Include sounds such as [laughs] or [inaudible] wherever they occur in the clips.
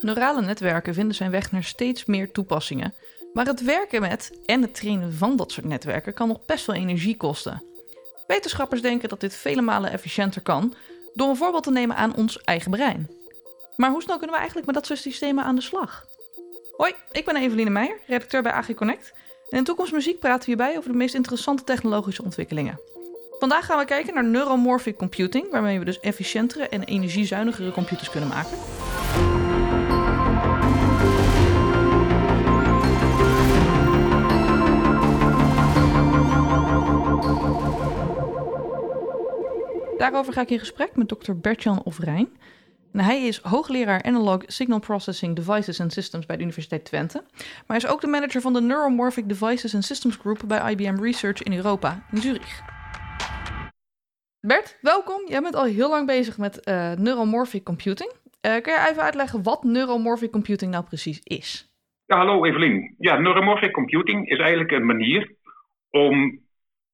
Neurale netwerken vinden zijn weg naar steeds meer toepassingen. Maar het werken met en het trainen van dat soort netwerken kan nog best wel energie kosten. Wetenschappers denken dat dit vele malen efficiënter kan door een voorbeeld te nemen aan ons eigen brein. Maar hoe snel kunnen we eigenlijk met dat soort systemen aan de slag? Hoi, ik ben Eveline Meijer, redacteur bij AG Connect. En in Toekomstmuziek praten we hierbij over de meest interessante technologische ontwikkelingen. Vandaag gaan we kijken naar neuromorphic computing, waarmee we dus efficiëntere en energiezuinigere computers kunnen maken. Daarover ga ik in gesprek met Dr. Bertjan Ofrijn. En hij is hoogleraar Analog Signal Processing Devices and Systems bij de Universiteit Twente. Maar is ook de manager van de Neuromorphic Devices and Systems Group bij IBM Research in Europa, in Zurich. Bert, welkom. Jij bent al heel lang bezig met uh, neuromorphic computing. Uh, kun je even uitleggen wat neuromorphic computing nou precies is? Ja, hallo Evelien. Ja, neuromorphic computing is eigenlijk een manier om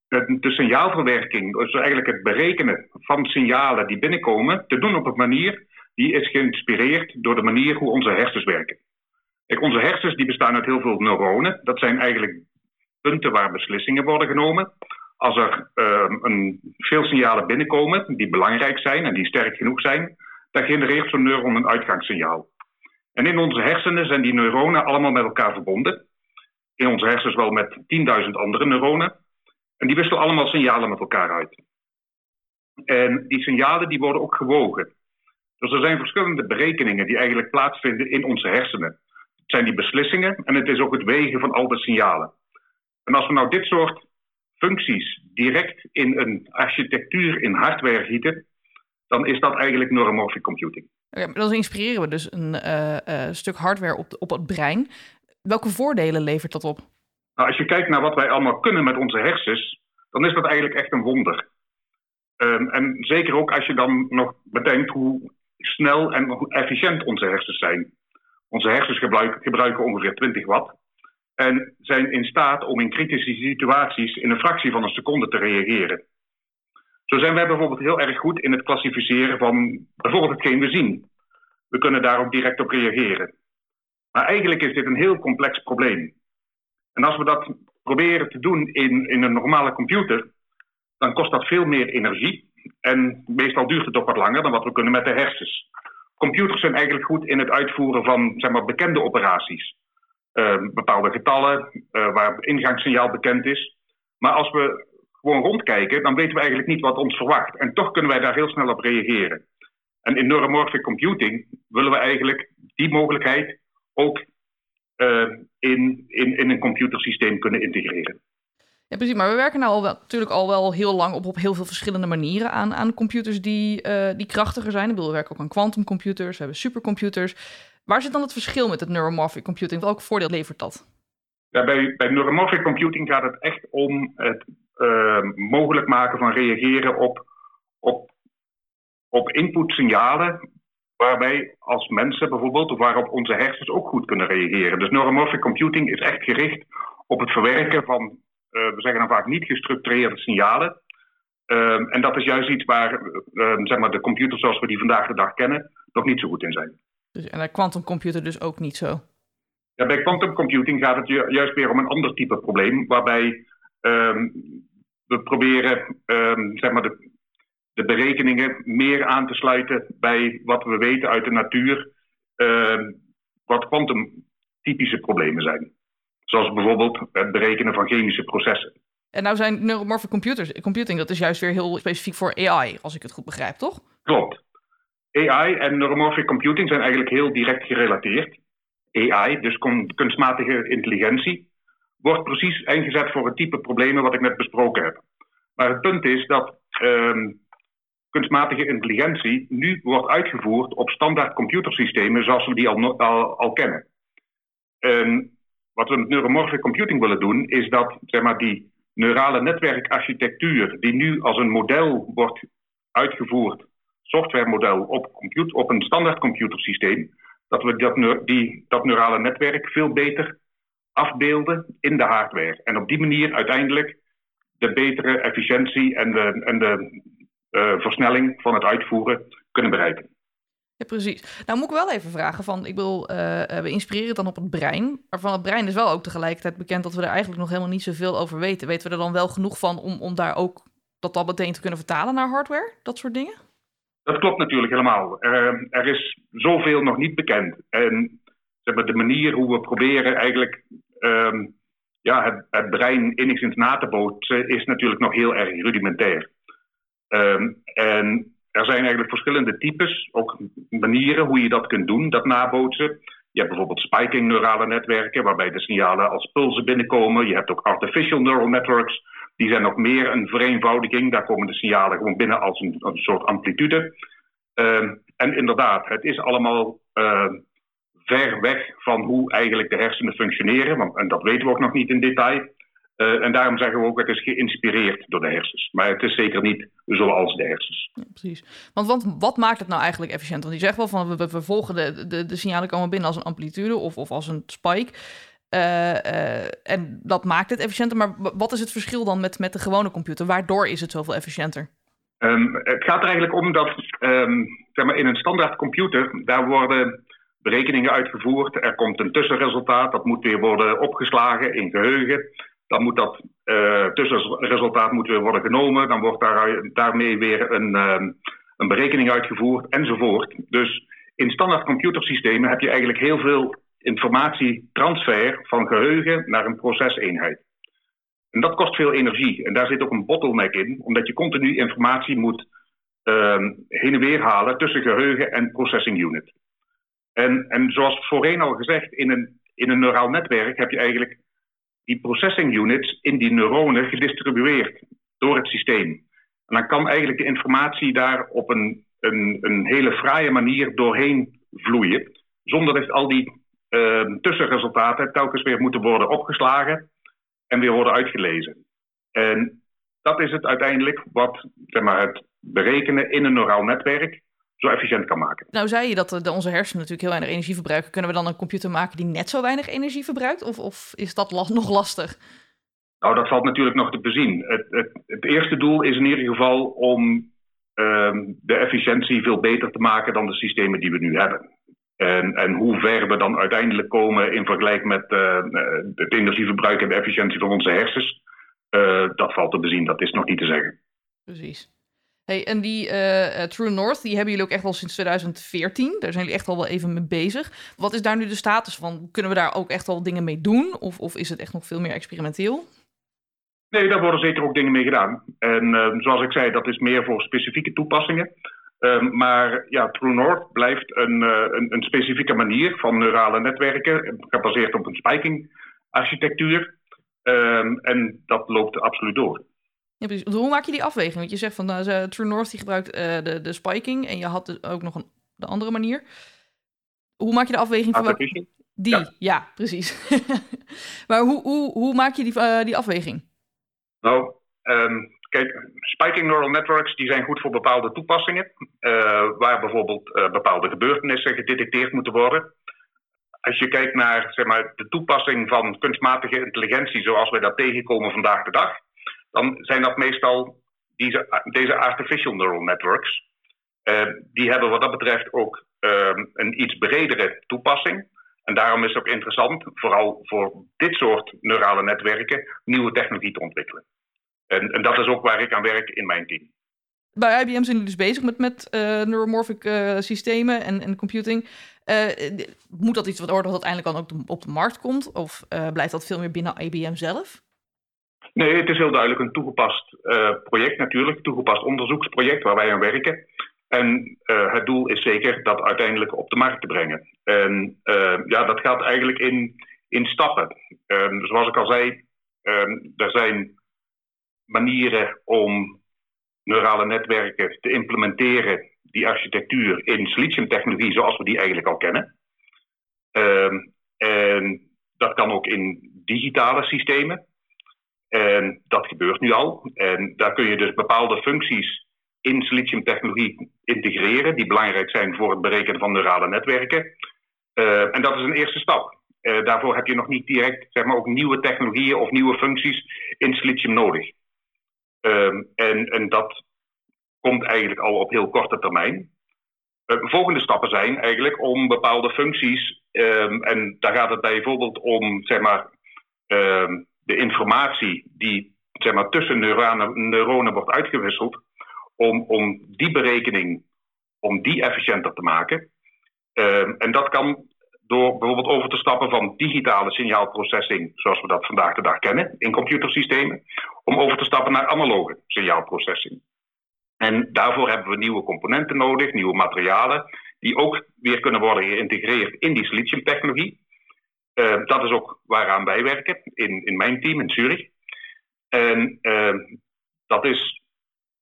de signaalverwerking, dus eigenlijk het berekenen van signalen die binnenkomen, te doen op een manier die is geïnspireerd door de manier hoe onze hersens werken. Onze hersens die bestaan uit heel veel neuronen. Dat zijn eigenlijk punten waar beslissingen worden genomen. Als er uh, een, veel signalen binnenkomen die belangrijk zijn en die sterk genoeg zijn, dan genereert zo'n neuron een uitgangssignaal. En in onze hersenen zijn die neuronen allemaal met elkaar verbonden. In onze hersens wel met 10.000 andere neuronen. En die wisselen allemaal signalen met elkaar uit. En die signalen die worden ook gewogen. Dus er zijn verschillende berekeningen die eigenlijk plaatsvinden in onze hersenen. Het zijn die beslissingen en het is ook het wegen van al de signalen. En als we nou dit soort functies direct in een architectuur in hardware gieten, dan is dat eigenlijk neuromorphic computing. Dan inspireren we dus een uh, uh, stuk hardware op, op het brein. Welke voordelen levert dat op? Nou, als je kijkt naar wat wij allemaal kunnen met onze hersens, dan is dat eigenlijk echt een wonder. Um, en zeker ook als je dan nog bedenkt hoe snel en hoe efficiënt onze hersens zijn. Onze hersens gebruiken, gebruiken ongeveer 20 watt en zijn in staat om in kritische situaties in een fractie van een seconde te reageren. Zo zijn wij bijvoorbeeld heel erg goed in het klassificeren van bijvoorbeeld hetgeen we zien. We kunnen daar ook direct op reageren. Maar eigenlijk is dit een heel complex probleem. En als we dat proberen te doen in, in een normale computer, dan kost dat veel meer energie. En meestal duurt het ook wat langer dan wat we kunnen met de hersens. Computers zijn eigenlijk goed in het uitvoeren van zeg maar, bekende operaties. Uh, bepaalde getallen, uh, waar ingangssignaal bekend is. Maar als we gewoon rondkijken, dan weten we eigenlijk niet wat ons verwacht. En toch kunnen wij daar heel snel op reageren. En in neuromorphic computing willen we eigenlijk die mogelijkheid ook in, in, in een computersysteem kunnen integreren. Ja, precies. Maar we werken nou al wel, natuurlijk al wel heel lang op, op heel veel verschillende manieren aan, aan computers die, uh, die krachtiger zijn. Ik bedoel, we werken ook aan quantumcomputers, we hebben supercomputers. Waar zit dan het verschil met het neuromorphic computing? Welk voordeel levert dat? Ja, bij, bij neuromorphic computing gaat het echt om het uh, mogelijk maken van reageren op, op, op inputsignalen waarbij als mensen bijvoorbeeld, of waarop onze hersens ook goed kunnen reageren. Dus neuromorphic computing is echt gericht op het verwerken van, uh, we zeggen dan vaak niet gestructureerde signalen. Uh, en dat is juist iets waar uh, zeg maar de computers zoals we die vandaag de dag kennen, nog niet zo goed in zijn. Dus, en bij quantumcomputer dus ook niet zo? Ja, bij quantum computing gaat het ju juist weer om een ander type probleem, waarbij ehm, we proberen ehm, zeg maar de, de berekeningen meer aan te sluiten bij wat we weten uit de natuur, uh, wat kwantumtypische problemen zijn. Zoals bijvoorbeeld het berekenen van chemische processen. En nou zijn neuromorphic computers, computing, dat is juist weer heel specifiek voor AI, als ik het goed begrijp, toch? Klopt. AI en neuromorphic computing zijn eigenlijk heel direct gerelateerd. AI, dus kunstmatige intelligentie, wordt precies ingezet voor het type problemen wat ik net besproken heb. Maar het punt is dat um, kunstmatige intelligentie nu wordt uitgevoerd op standaard computersystemen zoals we die al, al, kennen. En wat we met neuromorphic computing willen doen, is dat zeg maar, die neurale netwerkarchitectuur, die nu als een model wordt uitgevoerd, softwaremodel op, computer, op een standaard computersysteem, dat we dat, die, dat neurale netwerk veel beter afbeelden in de hardware. En op die manier uiteindelijk de betere efficiëntie en de, en de versnelling van het uitvoeren kunnen bereiken. Ja, precies. Nou moet ik wel even vragen van, ik bedoel, uh, we inspireren het dan op het brein, maar van het brein is wel ook tegelijkertijd bekend dat we er eigenlijk nog helemaal niet zoveel over weten. Weten we er dan wel genoeg van om, om daar ook dat dan meteen te kunnen vertalen naar hardware, dat soort dingen? Dat klopt natuurlijk helemaal. Uh, er is zoveel nog niet bekend. En zeg maar, de manier hoe we proberen eigenlijk um, ja, het, het, brein enigszins na te bootsen, is natuurlijk nog heel erg rudimentair. Um, en er zijn eigenlijk verschillende types, ook manieren hoe je dat kunt doen, dat nabootsen. Je hebt bijvoorbeeld spiking neurale netwerken, waarbij de signalen als pulsen binnenkomen. Je hebt ook artificial neural networks, die zijn nog meer een vereenvoudiging. Daar komen de signalen gewoon binnen als een, een soort amplitude. Uh, en inderdaad, het is allemaal uh, ver weg van hoe eigenlijk de hersenen functioneren. Want, en dat weten we ook nog niet in detail. Uh, en daarom zeggen we ook, het is geïnspireerd door de hersens. Maar het is zeker niet zoals de hersens. Ja, precies. Want, want wat maakt het nou eigenlijk efficiënt? Want je zegt wel van, we, we volgen de, de, de signalen komen binnen als een amplitude of, of als een spike. Uh, uh, en dat maakt het efficiënter. Maar wat is het verschil dan met, met de gewone computer? Waardoor is het zoveel efficiënter? Um, het gaat er eigenlijk om dat um, zeg maar in een standaard computer, daar worden berekeningen uitgevoerd. Er komt een tussenresultaat, dat moet weer worden opgeslagen in geheugen. Dan moet dat uh, tussenresultaat moet weer worden genomen. Dan wordt daar, daarmee weer een, um, een berekening uitgevoerd enzovoort. Dus in standaard computersystemen heb je eigenlijk heel veel informatietransfer van geheugen naar een proceseenheid. En dat kost veel energie. En daar zit ook een bottleneck in, omdat je continu informatie moet uh, heen en weer halen tussen geheugen en processing unit. En, en zoals voorheen al gezegd, in een, in een neuraal netwerk heb je eigenlijk die processing units in die neuronen gedistribueerd door het systeem. En dan kan eigenlijk de informatie daar op een, een, een hele fraaie manier doorheen vloeien, zonder dat al die uh, tussenresultaten telkens weer moeten worden opgeslagen en weer worden uitgelezen. En dat is het uiteindelijk wat zeg maar, het berekenen in een neuraal netwerk zo efficiënt kan maken. Nou zei je dat de, onze hersenen natuurlijk heel weinig energie verbruiken. Kunnen we dan een computer maken die net zo weinig energie verbruikt? Of, of is dat la [laughs] nog lastig? Nou, dat valt natuurlijk nog te bezien. Het, het, het eerste doel is in ieder geval om uh, de efficiëntie veel beter te maken dan de systemen die we nu hebben. En, en hoe ver we dan uiteindelijk komen in vergelijking met uh, het energieverbruik en de efficiëntie van onze hersens, uh, dat valt te bezien. Dat is nog niet te zeggen. Precies. Hey, en die uh, True North, die hebben jullie ook echt al sinds 2014. Daar zijn jullie echt al wel even mee bezig. Wat is daar nu de status van? Kunnen we daar ook echt al dingen mee doen? Of, of is het echt nog veel meer experimenteel? Nee, daar worden zeker ook dingen mee gedaan. En uh, zoals ik zei, dat is meer voor specifieke toepassingen. Uh, maar ja, True North blijft een, uh, een, een, specifieke manier van neurale netwerken, gebaseerd op een spiking-architectuur. Um, en dat loopt absoluut door. Ja, precies. Hoe maak je die afweging? Want je zegt van uh, True North die gebruikt de, de spiking en je had dus ook nog een de andere manier. Hoe maak je de afweging van. Die, ja, ja precies. [laughs] maar hoe, hoe, hoe maak je die, die afweging? Nou, um, Kijk, spiking neural networks die zijn goed voor bepaalde toepassingen, uh, waar bijvoorbeeld bepaalde gebeurtenissen gedetecteerd moeten worden. Als je kijkt naar zeg maar, de toepassing van kunstmatige intelligentie zoals wij dat tegenkomen vandaag de dag, dan zijn dat meestal deze, deze artificial neural networks. Uh, die hebben wat dat betreft ook een iets bredere toepassing. En daarom is het ook interessant, vooral voor dit soort neurale netwerken, nieuwe technologie te ontwikkelen. En, en, dat is ook waar ik aan werk in mijn team. Bij IBM zijn jullie dus bezig met, met uh, neuromorphic uh, systemen en, en computing. Moet dat iets worden dat uiteindelijk dan ook op de markt komt? Of blijft dat veel meer binnen IBM zelf? Nee, het is heel duidelijk een toegepast project natuurlijk. Toegepast onderzoeksproject waar wij aan werken. En het doel is zeker dat uiteindelijk op de markt te brengen. En ja, dat gaat eigenlijk in, in stappen. zoals ik al zei, er zijn manieren om neurale netwerken te implementeren, die architectuur in siliciumtechnologie zoals we die eigenlijk al kennen. Um, en dat kan ook in digitale systemen. En dat gebeurt nu al. En daar kun je dus bepaalde functies in siliciumtechnologie integreren, die belangrijk zijn voor het berekenen van neurale netwerken. Uh, en dat is een eerste stap. Daarvoor heb je nog niet direct zeg maar, ook nieuwe technologieën of nieuwe functies in silicium nodig. En, en dat komt eigenlijk al op heel korte termijn. volgende stappen zijn eigenlijk om bepaalde functies, ehm, en daar gaat het bijvoorbeeld om zeg maar, ehm, de informatie die zeg maar, tussen neuronen, neuronen wordt uitgewisseld, om, om die berekening om die efficiënter te maken. Ehm, en dat kan door bijvoorbeeld over te stappen van digitale signaalprocessing, zoals we dat vandaag de dag kennen in computersystemen, om over te stappen naar analoge signaalprocessing. En daarvoor hebben we nieuwe componenten nodig, nieuwe materialen, die ook weer kunnen worden geïntegreerd in die siliciumtechnologie. Uh, dat is ook waaraan wij werken in, in mijn team in Zurich. En uh, dat is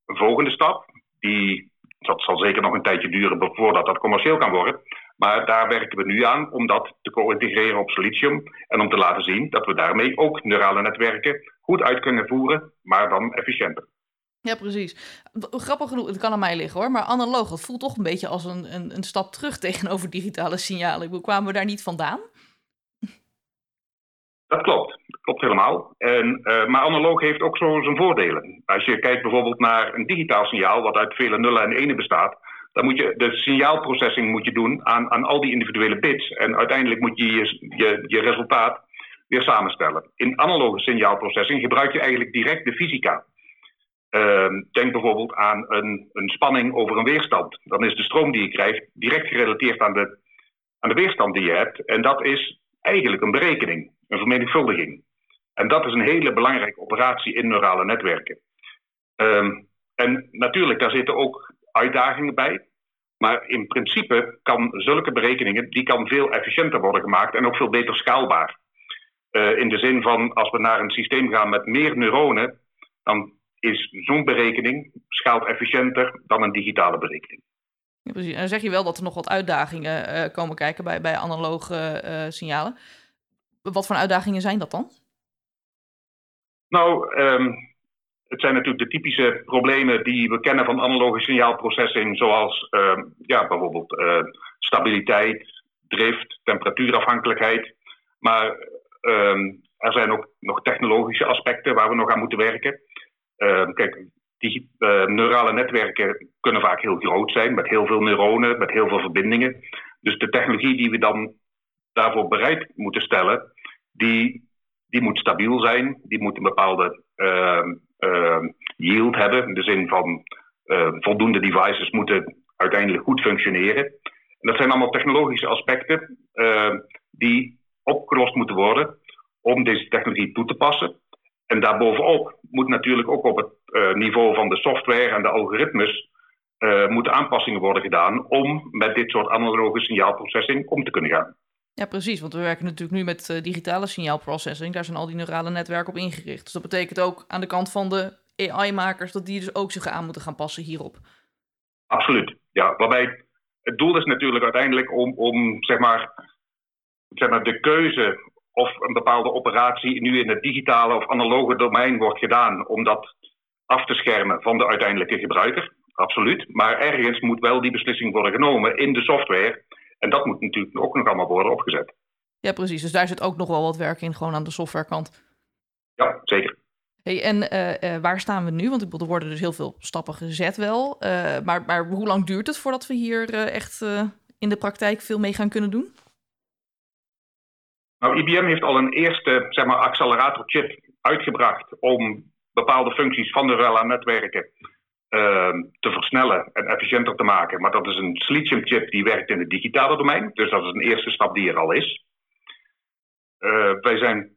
een volgende stap. Die, dat zal zeker nog een tijdje duren voordat dat commercieel kan worden. Maar daar werken we nu aan om dat te co-integreren op silicium. En om te laten zien dat we daarmee ook neurale netwerken goed uit kunnen voeren, maar dan efficiënter. Ja, precies. Grappig genoeg, het kan aan mij liggen hoor, maar analoog, het voelt toch een beetje als een, een, een stap terug [laughs] tegenover digitale signalen. Hoe kwamen we daar niet vandaan? Dat klopt, dat klopt helemaal. En, uh, maar analoog heeft ook zo zijn voordelen. Als je kijkt bijvoorbeeld naar een digitaal signaal, wat uit vele nullen en enen bestaat, dan moet je de signaalprocessing moet je doen aan, aan al die individuele bits. En uiteindelijk moet je je, je resultaat weer samenstellen. In analoge signaalprocessing gebruik je eigenlijk direct de fysica. Uh, denk bijvoorbeeld aan een, een spanning over een weerstand. Dan is de stroom die je krijgt direct gerelateerd aan de, aan de weerstand die je hebt. En dat is eigenlijk een berekening, een vermenigvuldiging. En dat is een hele belangrijke operatie in neurale netwerken. Um, en natuurlijk, daar zitten ook uitdagingen bij. Maar in principe kan zulke berekeningen, die kan veel efficiënter worden gemaakt en ook veel beter schaalbaar. Uh, in de zin van, als we naar een systeem gaan met meer neuronen, dan is zo'n berekening schaalt efficiënter dan een digitale berekening. Precies. En dan zeg je wel dat er nog wat uitdagingen uh, komen kijken bij, bij analoge uh, signalen. Wat voor uitdagingen zijn dat dan? Nou, um, het zijn natuurlijk de typische problemen die we kennen van analoge signaalprocessing, zoals uh, ja, bijvoorbeeld uh, stabiliteit, drift, temperatuurafhankelijkheid. Maar uh, er zijn ook nog technologische aspecten waar we nog aan moeten werken. Ehm, kijk, die eh, neurale netwerken kunnen vaak heel groot zijn, met heel veel neuronen, met heel veel verbindingen. Dus de technologie die we dan daarvoor bereid moeten stellen, die, die moet stabiel zijn, die moet een bepaalde uh, yield hebben. In de zin van uh, voldoende devices moeten uiteindelijk goed functioneren. En dat zijn allemaal technologische aspecten uh, die opgelost moeten worden om deze technologie toe te passen. En daarbovenop moet natuurlijk ook op het uh, niveau van de software en de algoritmes moeten aanpassingen worden gedaan om met dit soort analoge signaalprocessing om te kunnen gaan. Ja, precies. Want we werken natuurlijk nu met uh, digitale signaalprocessing. Daar zijn al die neurale netwerken op ingericht. Dus dat betekent ook aan de kant van de AI-makers dat die dus ook zich aan moeten gaan passen hierop. Absoluut. Ja, waarbij het doel is natuurlijk uiteindelijk om, om zeg, maar, zeg maar de keuze of een bepaalde operatie nu in het digitale of analoge domein wordt gedaan om dat af te schermen van de uiteindelijke gebruiker. Absoluut. Maar ergens moet wel die beslissing worden genomen in de software en dat moet natuurlijk ook nog allemaal worden opgezet. Ja, precies. Dus daar zit ook nog wel wat werk in, gewoon aan de softwarekant. Ja, zeker. Hey, en uh, uh, waar staan we nu? Want er worden dus heel veel stappen gezet wel. Uh, maar, maar hoe lang duurt het voordat we hier echt in de praktijk veel mee gaan kunnen doen? Nou, IBM heeft al een eerste zeg maar, acceleratorchip uitgebracht om bepaalde functies van de RLA-netwerken Ehm, te versnellen en efficiënter te maken. Maar dat is een silicium chip die werkt in het digitale domein. Dus dat is een eerste stap die er al is. Uh, wij zijn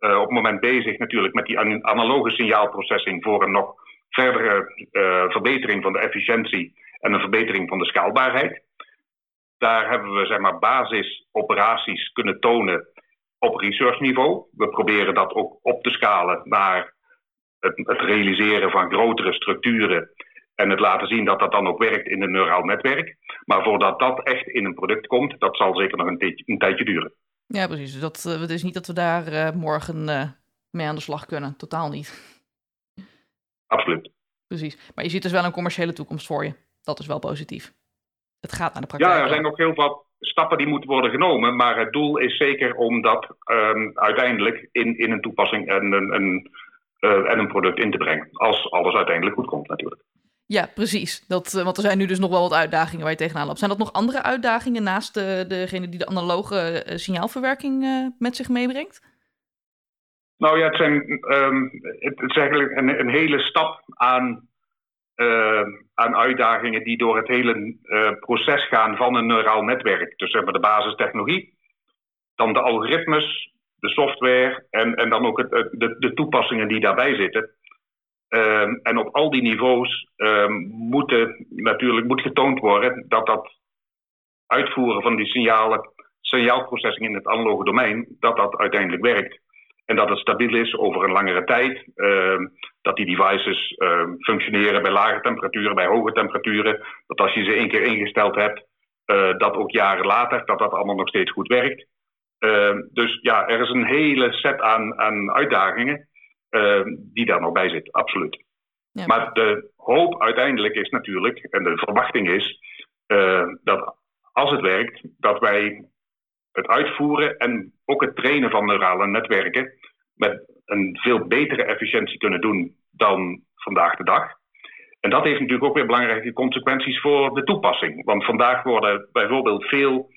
uh, op het moment bezig natuurlijk met die analoge signaalprocessing voor een nog verdere uh, verbetering van de efficiëntie en een verbetering van de schaalbaarheid. Daar hebben we zeg maar, basisoperaties kunnen tonen op research niveau. We proberen dat ook op te schalen naar het, het, realiseren van grotere structuren en het laten zien dat dat dan ook werkt in een neuraal netwerk. Maar voordat dat echt in een product komt, dat zal zeker nog een, tijdje, een tijdje duren. Ja, precies. Dus dat, uh, het is niet dat we daar uh, morgen uh, mee aan de slag kunnen. Totaal niet. Absoluut. Precies. Maar je ziet dus wel een commerciële toekomst voor je. Dat is wel positief. Het gaat naar de praktijk. Ja, er zijn ook heel wat stappen die moeten worden genomen. Maar het doel is zeker om dat um, uiteindelijk in, in een toepassing en een, een uh, en een product in te brengen. Als alles uiteindelijk goed komt natuurlijk. Ja, precies. Dat, want er zijn nu dus nog wel wat uitdagingen waar je tegenaan loopt. Zijn dat nog andere uitdagingen naast de, degene die de analoge signaalverwerking met zich meebrengt? Nou ja, het, zijn, ehm, het is eigenlijk een, een hele stap aan uh, aan uitdagingen die door het hele uh, proces gaan van een neuraal netwerk. Dus hebben we de basistechnologie, dan de algoritmes, de software en, en dan ook het, de, de toepassingen die daarbij zitten. Uh, en op al die niveaus ehm, moeten natuurlijk moet getoond worden dat dat uitvoeren van die signalen, signaalprocessing in het analoge domein, dat dat uiteindelijk werkt. En dat het stabiel is over een langere tijd. Uh, dat die devices functioneren bij lage temperaturen, bij hoge temperaturen. Dat als je ze één keer ingesteld hebt, uh, dat ook jaren later, dat dat allemaal nog steeds goed werkt. Uh, dus ja, er is een hele set aan, aan uitdagingen die daar nog bij zit, absoluut. Ja. Maar de hoop uiteindelijk is natuurlijk, en de verwachting is, dat als het werkt, dat wij het uitvoeren en ook het trainen van neurale netwerken met een veel betere efficiëntie kunnen doen dan vandaag de dag. En dat heeft natuurlijk ook weer belangrijke consequenties voor de toepassing. Want vandaag worden bijvoorbeeld veel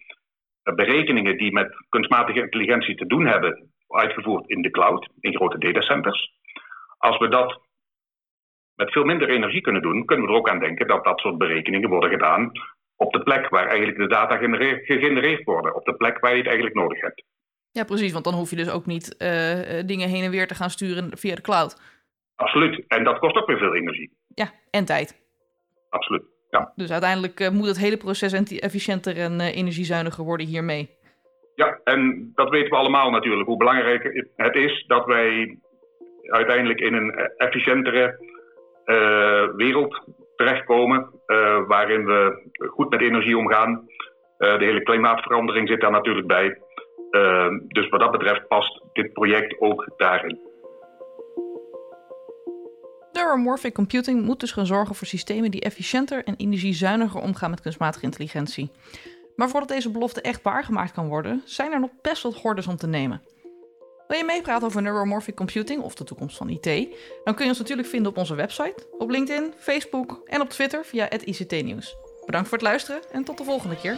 berekeningen die met kunstmatige intelligentie te doen hebben, uitgevoerd in de cloud, in grote datacenters. Als we dat met veel minder energie kunnen doen, kunnen we er ook aan denken dat dat soort berekeningen worden gedaan op de plek waar eigenlijk de data gegenereerd worden, op de plek waar je het eigenlijk nodig hebt. Ja, precies, want dan hoef je dus ook niet uh, dingen heen en weer te gaan sturen via de cloud. Absoluut, en dat kost ook weer veel energie. Ja, en tijd. Absoluut, ja. Dus uiteindelijk uh, moet het hele proces efficiënter en uh, energiezuiniger worden hiermee. Ja, en dat weten we allemaal natuurlijk, hoe belangrijk het is dat wij uiteindelijk in een efficiëntere wereld terechtkomen, uh, waarin we goed met energie omgaan. Uh, de hele klimaatverandering zit daar natuurlijk bij. Dus wat dat betreft past dit project ook daarin. Neuromorphic computing moet dus gaan zorgen voor systemen die efficiënter en energiezuiniger omgaan met kunstmatige intelligentie. Maar voordat deze belofte echt waargemaakt kan worden, zijn er nog best wat hordes om te nemen. Wil je meepraten over neuromorphic computing of de toekomst van IT? Dan kun je ons natuurlijk vinden op onze website, op LinkedIn, Facebook en op Twitter via het ICT Nieuws. Bedankt voor het luisteren en tot de volgende keer.